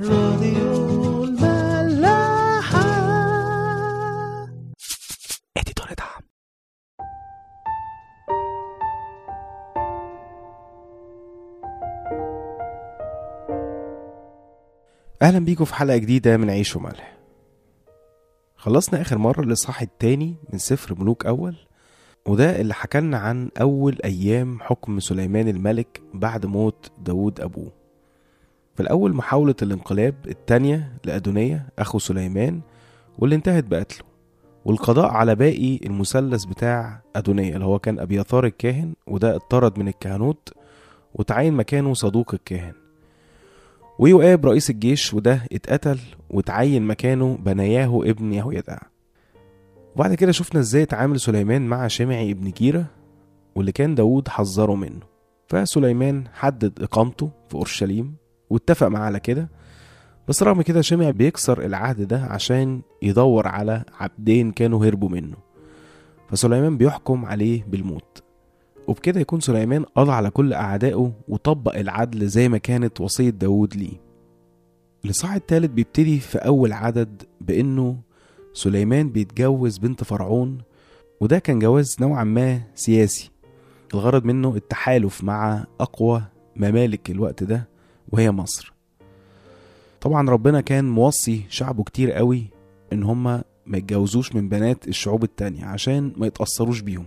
راديو الملاحة. اديتور دعم. أهلا بيكم في حلقة جديدة من عيش وملح. خلصنا آخر مرة الاصحاح التاني من سفر ملوك أول وده اللي حكالنا عن أول أيام حكم سليمان الملك بعد موت داود أبوه. في الأول محاولة الانقلاب التانية لأدونية أخو سليمان واللي انتهت بقتله والقضاء على باقي المثلث بتاع أدونية اللي هو كان أبياثار الكاهن وده اتطرد من الكهنوت وتعين مكانه صدوق الكاهن. ويؤاب رئيس الجيش وده اتقتل وتعين مكانه بنياه ابن يهويدع. وبعد كده شفنا إزاي اتعامل سليمان مع شمعي ابن جيرة واللي كان داود حذره منه. فسليمان حدد إقامته في أورشليم. واتفق معاه على كده. بس رغم كده شمع بيكسر العهد ده عشان يدور على عبدين كانوا هربوا منه. فسليمان بيحكم عليه بالموت. وبكده يكون سليمان قضى على كل أعدائه وطبق العدل زي ما كانت وصية داود ليه. الإصحاح التالت بيبتدي في أول عدد بإنه سليمان بيتجوز بنت فرعون وده كان جواز نوعا ما سياسي. الغرض منه التحالف مع أقوى ممالك الوقت ده وهي مصر. طبعا ربنا كان موصي شعبه كتير قوي إن هما ما يتجوزوش من بنات الشعوب التانية عشان ما يتأثروش بيهم.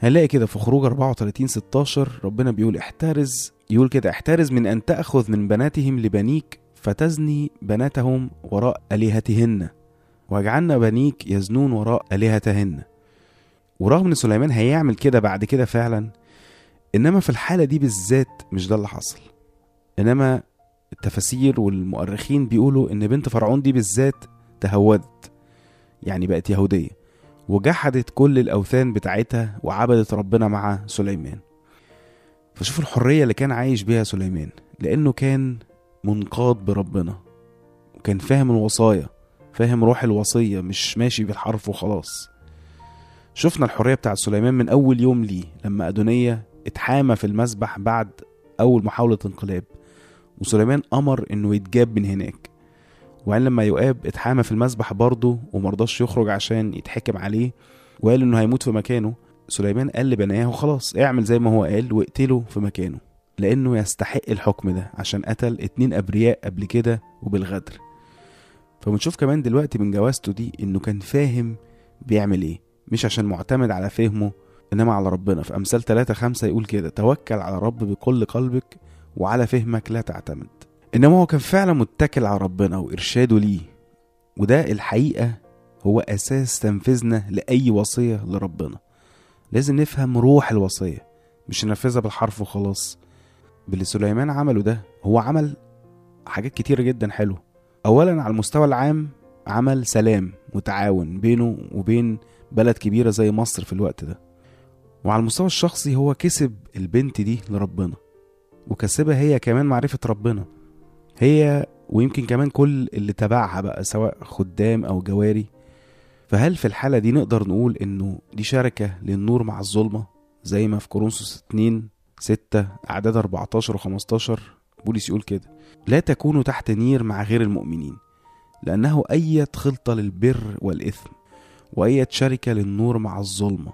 هنلاقي كده في خروج 34 16 ربنا بيقول احترز يقول كده احترز من أن تأخذ من بناتهم لبنيك فتزني بناتهم وراء آلهتهن. واجعلنا بنيك يزنون وراء آلهتهن. ورغم إن سليمان هيعمل كده بعد كده فعلا إنما في الحالة دي بالذات مش ده اللي حصل. إنما التفاسير والمؤرخين بيقولوا إن بنت فرعون دي بالذات تهودت يعني بقت يهودية وجحدت كل الأوثان بتاعتها وعبدت ربنا مع سليمان. فشوفوا الحرية اللي كان عايش بيها سليمان لأنه كان منقاد بربنا وكان فاهم الوصايا فاهم روح الوصية مش ماشي بالحرف وخلاص. شفنا الحرية بتاعت سليمان من أول يوم ليه لما أدونية اتحامى في المسبح بعد أول محاولة انقلاب. وسليمان أمر إنه يتجاب من هناك. وقال لما يؤاب اتحامى في المسبح برضه ومرضاش يخرج عشان يتحكم عليه وقال إنه هيموت في مكانه سليمان قال لبناه خلاص اعمل زي ما هو قال واقتله في مكانه لأنه يستحق الحكم ده عشان قتل اتنين أبرياء قبل كده وبالغدر. فبنشوف كمان دلوقتي من جوازته دي إنه كان فاهم بيعمل إيه مش عشان معتمد على فهمه إنما على ربنا. في أمثال 3 5 يقول كده توكل على رب بكل قلبك وعلى فهمك لا تعتمد. إنما هو كان فعلا متكل على ربنا وإرشاده ليه. وده الحقيقة هو أساس تنفيذنا لأي وصية لربنا. لازم نفهم روح الوصية مش ننفذها بالحرف وخلاص. باللي سليمان عمله ده هو عمل حاجات كتيره جدا حلوة. اولا على المستوى العام عمل سلام وتعاون بينه وبين بلد كبيرة زي مصر في الوقت ده. وعلى المستوى الشخصي هو كسب البنت دي لربنا. وكسبها هي كمان معرفة ربنا. هي ويمكن كمان كل اللي تبعها بقى سواء خدام أو جواري. فهل في الحالة دي نقدر نقول إنه دي شركة للنور مع الظلمة؟ زي ما في كورنثوس 2 6 أعداد 14 و 15 بولس يقول كده. لا تكونوا تحت نير مع غير المؤمنين لأنه أية خلطة للبر والإثم وأية شركة للنور مع الظلمة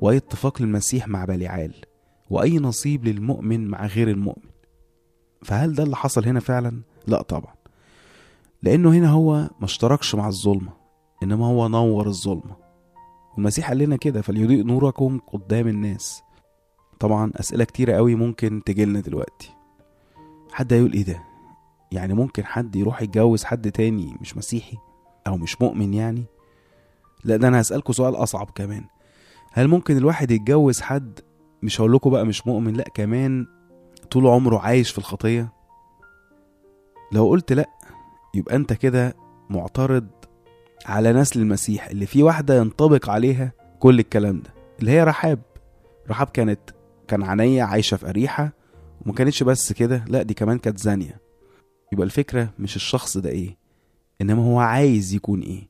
وأي اتفاق للمسيح مع بليعال وأي نصيب للمؤمن مع غير المؤمن. فهل ده اللي حصل هنا فعلا؟ لا طبعا. لأنه هنا هو ما اشتركش مع الظلمة إنما هو نور الظلمة. والمسيح قال لنا كده فليضيء نوركم قدام الناس. طبعا أسئلة كتيرة قوي ممكن تجيلنا دلوقتي. حد هيقول إيه ده؟ يعني ممكن حد يروح يتجوز حد تاني مش مسيحي أو مش مؤمن يعني؟ لا ده أنا هسألكوا سؤال أصعب كمان. هل ممكن الواحد يتجوز حد مش هقول لكم بقى مش مؤمن لا كمان طول عمره عايش في الخطية. لو قلت لا يبقى أنت كده معترض على نسل المسيح اللي فيه واحدة ينطبق عليها كل الكلام ده اللي هي رحاب. رحاب كانت كنعانية عايشة في أريحة وما كانتش بس كده لا دي كمان كانت زانية. يبقى الفكرة مش الشخص ده إيه إنما هو عايز يكون إيه.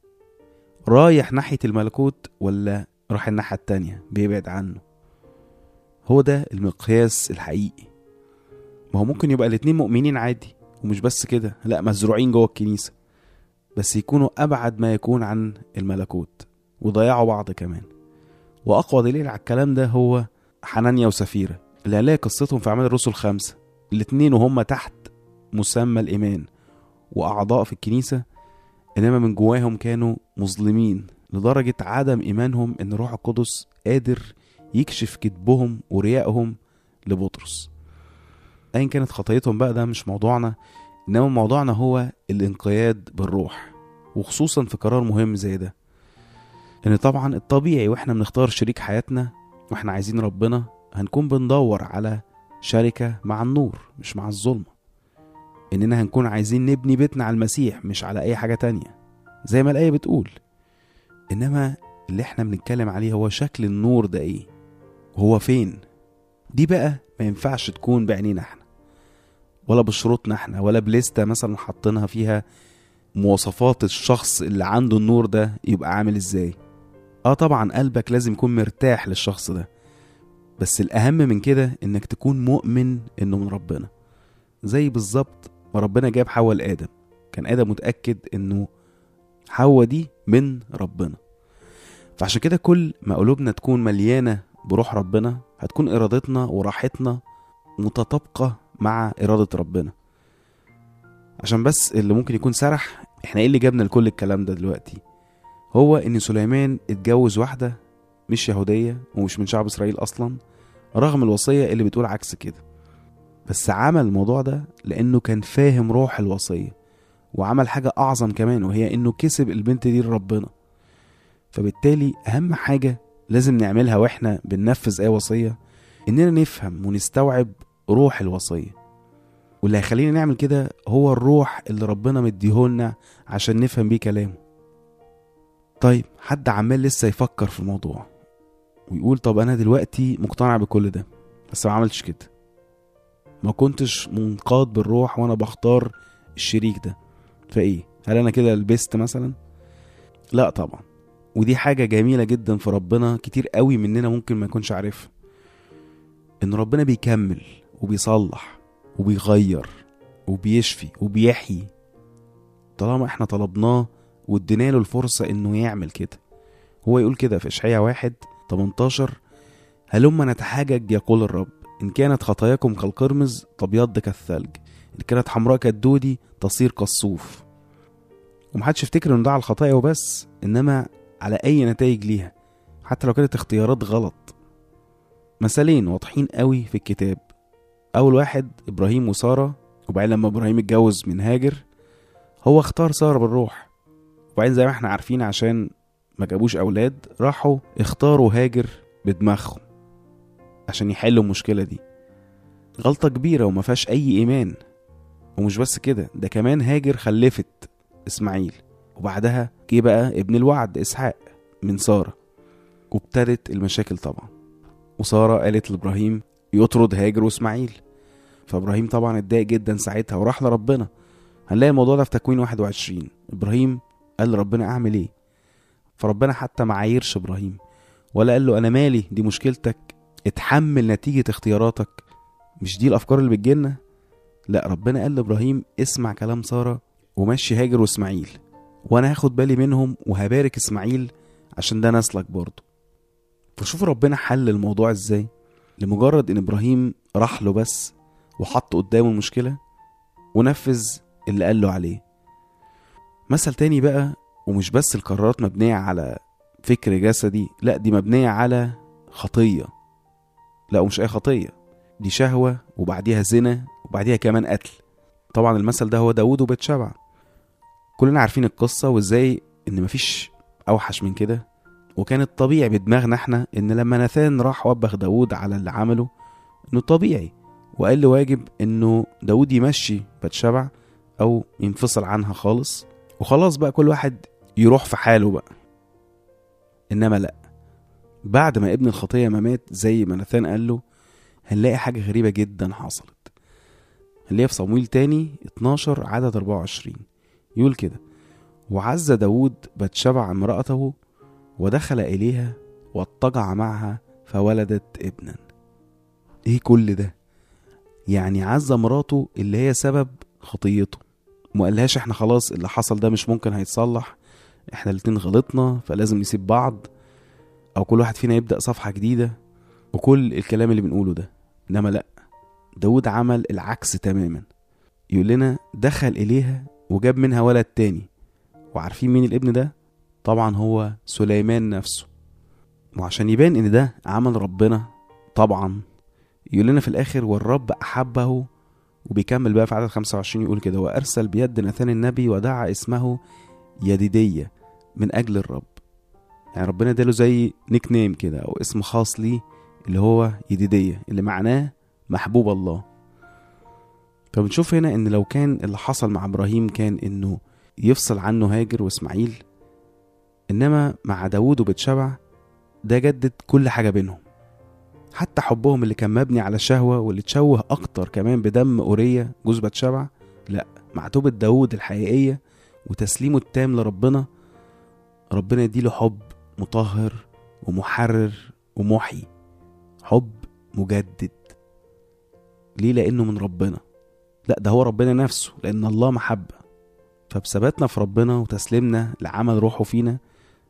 رايح ناحية الملكوت ولا راح الناحية التانية؟ بيبعد عنه. هو ده المقياس الحقيقي. ما هو ممكن يبقى الاتنين مؤمنين عادي ومش بس كده لا مزروعين جوه الكنيسة. بس يكونوا أبعد ما يكون عن الملكوت وضيعوا بعض كمان. وأقوى دليل على الكلام ده هو حنانيا وسفيرة اللي هنلاقي قصتهم في أعمال الرسل خمسة. الاتنين وهم تحت مسمى الإيمان وأعضاء في الكنيسة إنما من جواهم كانوا مظلمين لدرجة عدم إيمانهم إن روح القدس قادر يكشف كذبهم وريائهم لبطرس. أيا كانت خطيتهم بقى ده مش موضوعنا إنما موضوعنا هو الانقياد بالروح وخصوصا في قرار مهم زي ده. إن طبعا الطبيعي وإحنا بنختار شريك حياتنا وإحنا عايزين ربنا هنكون بندور على شركة مع النور مش مع الظلمة. إننا هنكون عايزين نبني بيتنا على المسيح مش على أي حاجة تانية. زي ما الآية بتقول. إنما اللي إحنا بنتكلم عليه هو شكل النور ده إيه؟ وهو فين؟ دي بقى ما ينفعش تكون بعينينا إحنا. ولا بشروطنا إحنا ولا بليستة مثلا حاطينها فيها مواصفات الشخص اللي عنده النور ده يبقى عامل إزاي. آه طبعا قلبك لازم يكون مرتاح للشخص ده. بس الأهم من كده إنك تكون مؤمن إنه من ربنا. زي بالظبط ما ربنا جاب حواء لآدم. كان آدم متأكد إنه حواء دي من ربنا. فعشان كده كل ما قلوبنا تكون مليانة بروح ربنا هتكون إرادتنا وراحتنا متطابقة مع إرادة ربنا. عشان بس اللي ممكن يكون سرح إحنا إيه اللي جابنا لكل الكلام ده دلوقتي؟ هو إن سليمان اتجوز واحدة مش يهودية ومش من شعب إسرائيل أصلا رغم الوصية اللي بتقول عكس كده. بس عمل الموضوع ده لأنه كان فاهم روح الوصية وعمل حاجة أعظم كمان وهي إنه كسب البنت دي لربنا. فبالتالي أهم حاجة لازم نعملها وإحنا بننفذ أي وصية إننا نفهم ونستوعب روح الوصية. واللي هيخلينا نعمل كده هو الروح اللي ربنا مديهولنا عشان نفهم بيه كلامه. طيب حد عمال لسه يفكر في الموضوع ويقول طب أنا دلوقتي مقتنع بكل ده بس ما عملتش كده. ما كنتش منقاد بالروح وأنا بختار الشريك ده فإيه؟ هل أنا كده لبست مثلا؟ لا طبعا. ودي حاجة جميلة جدا في ربنا كتير قوي مننا ممكن ما يكونش عارفها. إن ربنا بيكمل وبيصلح وبيغير وبيشفي وبيحيي. طالما إحنا طلبناه وادينا له الفرصة إنه يعمل كده. هو يقول كده في إشعياء واحد 18 هلما نتحاجج يقول الرب؟ إن كانت خطاياكم كالقرمز تبيض كالثلج إن كانت حمراء كالدودي تصير كالصوف. ومحدش يفتكر إن ده على الخطايا وبس إنما على أي نتائج ليها. حتى لو كانت اختيارات غلط. مثالين واضحين قوي في الكتاب. أول واحد إبراهيم وسارة. وبعدين لما إبراهيم اتجوز من هاجر هو اختار سارة بالروح. وبعدين زي ما إحنا عارفين عشان ما جابوش أولاد راحوا اختاروا هاجر بدماغهم عشان يحلوا المشكلة دي. غلطة كبيرة وما فيهاش أي إيمان. ومش بس كده ده كمان هاجر خلفت إسماعيل. وبعدها جه بقى ابن الوعد إسحاق من سارة وابتدت المشاكل طبعا. وسارة قالت لإبراهيم يطرد هاجر وإسماعيل فإبراهيم طبعا اتضايق جدا ساعتها وراح لربنا. هنلاقي الموضوع ده في تكوين 21 إبراهيم قال لربنا أعمل إيه؟ فربنا حتى ما عايرش إبراهيم ولا قال له أنا مالي دي مشكلتك. اتحمل نتيجة اختياراتك. مش دي الأفكار اللي بتجيلنا؟ لا ربنا قال لإبراهيم اسمع كلام سارة ومشي هاجر وإسماعيل وأنا هاخد بالي منهم وهبارك إسماعيل عشان ده نسلك برضه. فشوف ربنا حل الموضوع إزاي. لمجرد ان إبراهيم راح له بس وحط قدامه المشكلة ونفذ اللي قال له عليه. مثل تاني بقى ومش بس القرارات مبنية على فكر جسدي لا دي مبنية على خطية. لا ومش أي خطية. دي شهوة وبعديها زنا وبعديها كمان قتل. طبعا المثل ده هو داود وبتشبع كلنا عارفين القصة وازاي إن مفيش أوحش من كده. وكان الطبيعي بدماغنا إحنا إن لما ناثان راح وبخ داود على اللي عمله إنه طبيعي. وقال له واجب إنه داود يمشي بتشبع أو ينفصل عنها خالص. وخلاص بقى كل واحد يروح في حاله بقى. إنما لأ. بعد ما ابن الخطية ما مات زي ما ناثان قال له هنلاقي حاجة غريبة جدا حصلت. هنلاقيها في صمويل تاني 12 عدد 24 يقول كده وعز داود بتشبع امرأته ودخل إليها واضطجع معها فولدت ابنا. إيه كل ده؟ يعني عز مراته اللي هي سبب خطيته. وما قالهاش إحنا خلاص اللي حصل ده مش ممكن هيتصلح إحنا الاتنين غلطنا فلازم نسيب بعض أو كل واحد فينا يبدأ صفحة جديدة وكل الكلام اللي بنقوله ده. إنما لأ داود عمل العكس تماما. يقول لنا دخل إليها وجاب منها ولد تاني. وعارفين مين الابن ده؟ طبعا هو سليمان نفسه. وعشان يبان إن ده عمل ربنا طبعا يقول لنا في الآخر والرب أحبه وبيكمل بقى في عدد 25 يقول كده وأرسل بيد ناثان النبي ودعا اسمه يديدية من أجل الرب. يعني ربنا اداله زي نيك نيم كده أو اسم خاص ليه اللي هو يديدية اللي معناه محبوب الله. فبنشوف هنا إن لو كان اللي حصل مع إبراهيم كان إنه يفصل عنه هاجر وإسماعيل إنما مع داوود وبتشبع ده جدد كل حاجة بينهم. حتى حبهم اللي كان مبني على الشهوة واللي اتشوه أكتر كمان بدم أورية جوز بتشبع لأ مع توبة داوود الحقيقية وتسليمه التام لربنا ربنا يديله حب مطهر ومحرر ومحيي حب مجدد. ليه؟ لأنه من ربنا. لأ ده هو ربنا نفسه لأن الله محبة. فبثباتنا في ربنا وتسليمنا لعمل روحه فينا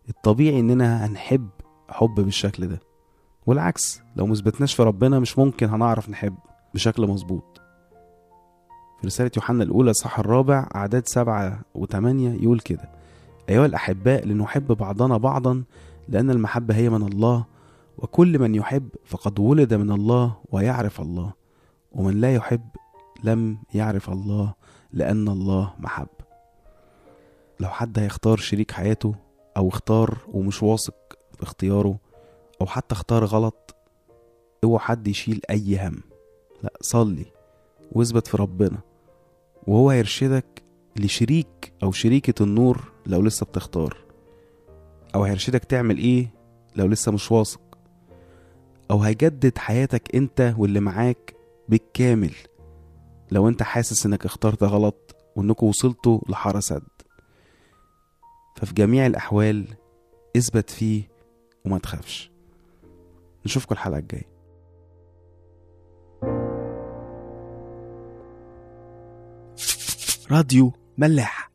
الطبيعي إننا هنحب حب بالشكل ده. والعكس لو مثبتناش في ربنا مش ممكن هنعرف نحب بشكل مظبوط. في رسالة يوحنا الأولى صح الرابع أعداد سبعة وثمانية يقول كده أيها الأحباء لنحب بعضنا بعضا لأن المحبة هي من الله وكل من يحب فقد ولد من الله ويعرف الله ومن لا يحب لم يعرف الله لأن الله محبة لو حد هيختار شريك حياته أو اختار ومش واثق في اختياره أو حتى اختار غلط اوعى حد يشيل أي هم. لا صلي واثبت في ربنا وهو هيرشدك لشريك أو شريكة النور لو لسه بتختار. أو هيرشدك تعمل إيه لو لسه مش واثق. أو هيجدد حياتك أنت واللي معاك بالكامل. لو أنت حاسس إنك اخترت غلط وإنكوا وصلتوا لحارة سد ففي جميع الأحوال اثبت فيه وما تخافش. نشوفكم الحلقة الجاية. راديو ملاح.